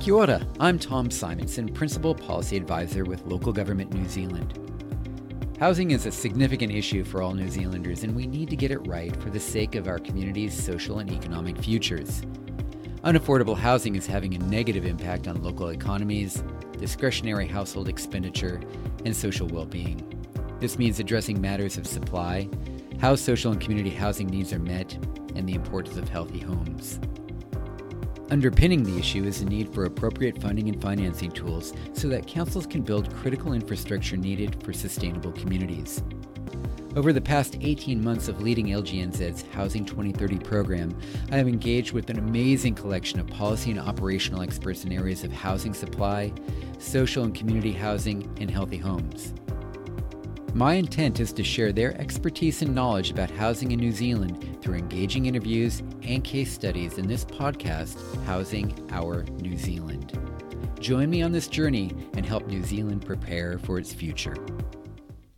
Kia ora, I'm Tom Simonson, Principal Policy Advisor with Local Government New Zealand. Housing is a significant issue for all New Zealanders, and we need to get it right for the sake of our community's social and economic futures. Unaffordable housing is having a negative impact on local economies, discretionary household expenditure, and social well being. This means addressing matters of supply, how social and community housing needs are met, and the importance of healthy homes. Underpinning the issue is the need for appropriate funding and financing tools so that councils can build critical infrastructure needed for sustainable communities. Over the past 18 months of leading LGNZ's Housing 2030 program, I have engaged with an amazing collection of policy and operational experts in areas of housing supply, social and community housing, and healthy homes. My intent is to share their expertise and knowledge about housing in New Zealand through engaging interviews and case studies in this podcast, Housing Our New Zealand. Join me on this journey and help New Zealand prepare for its future.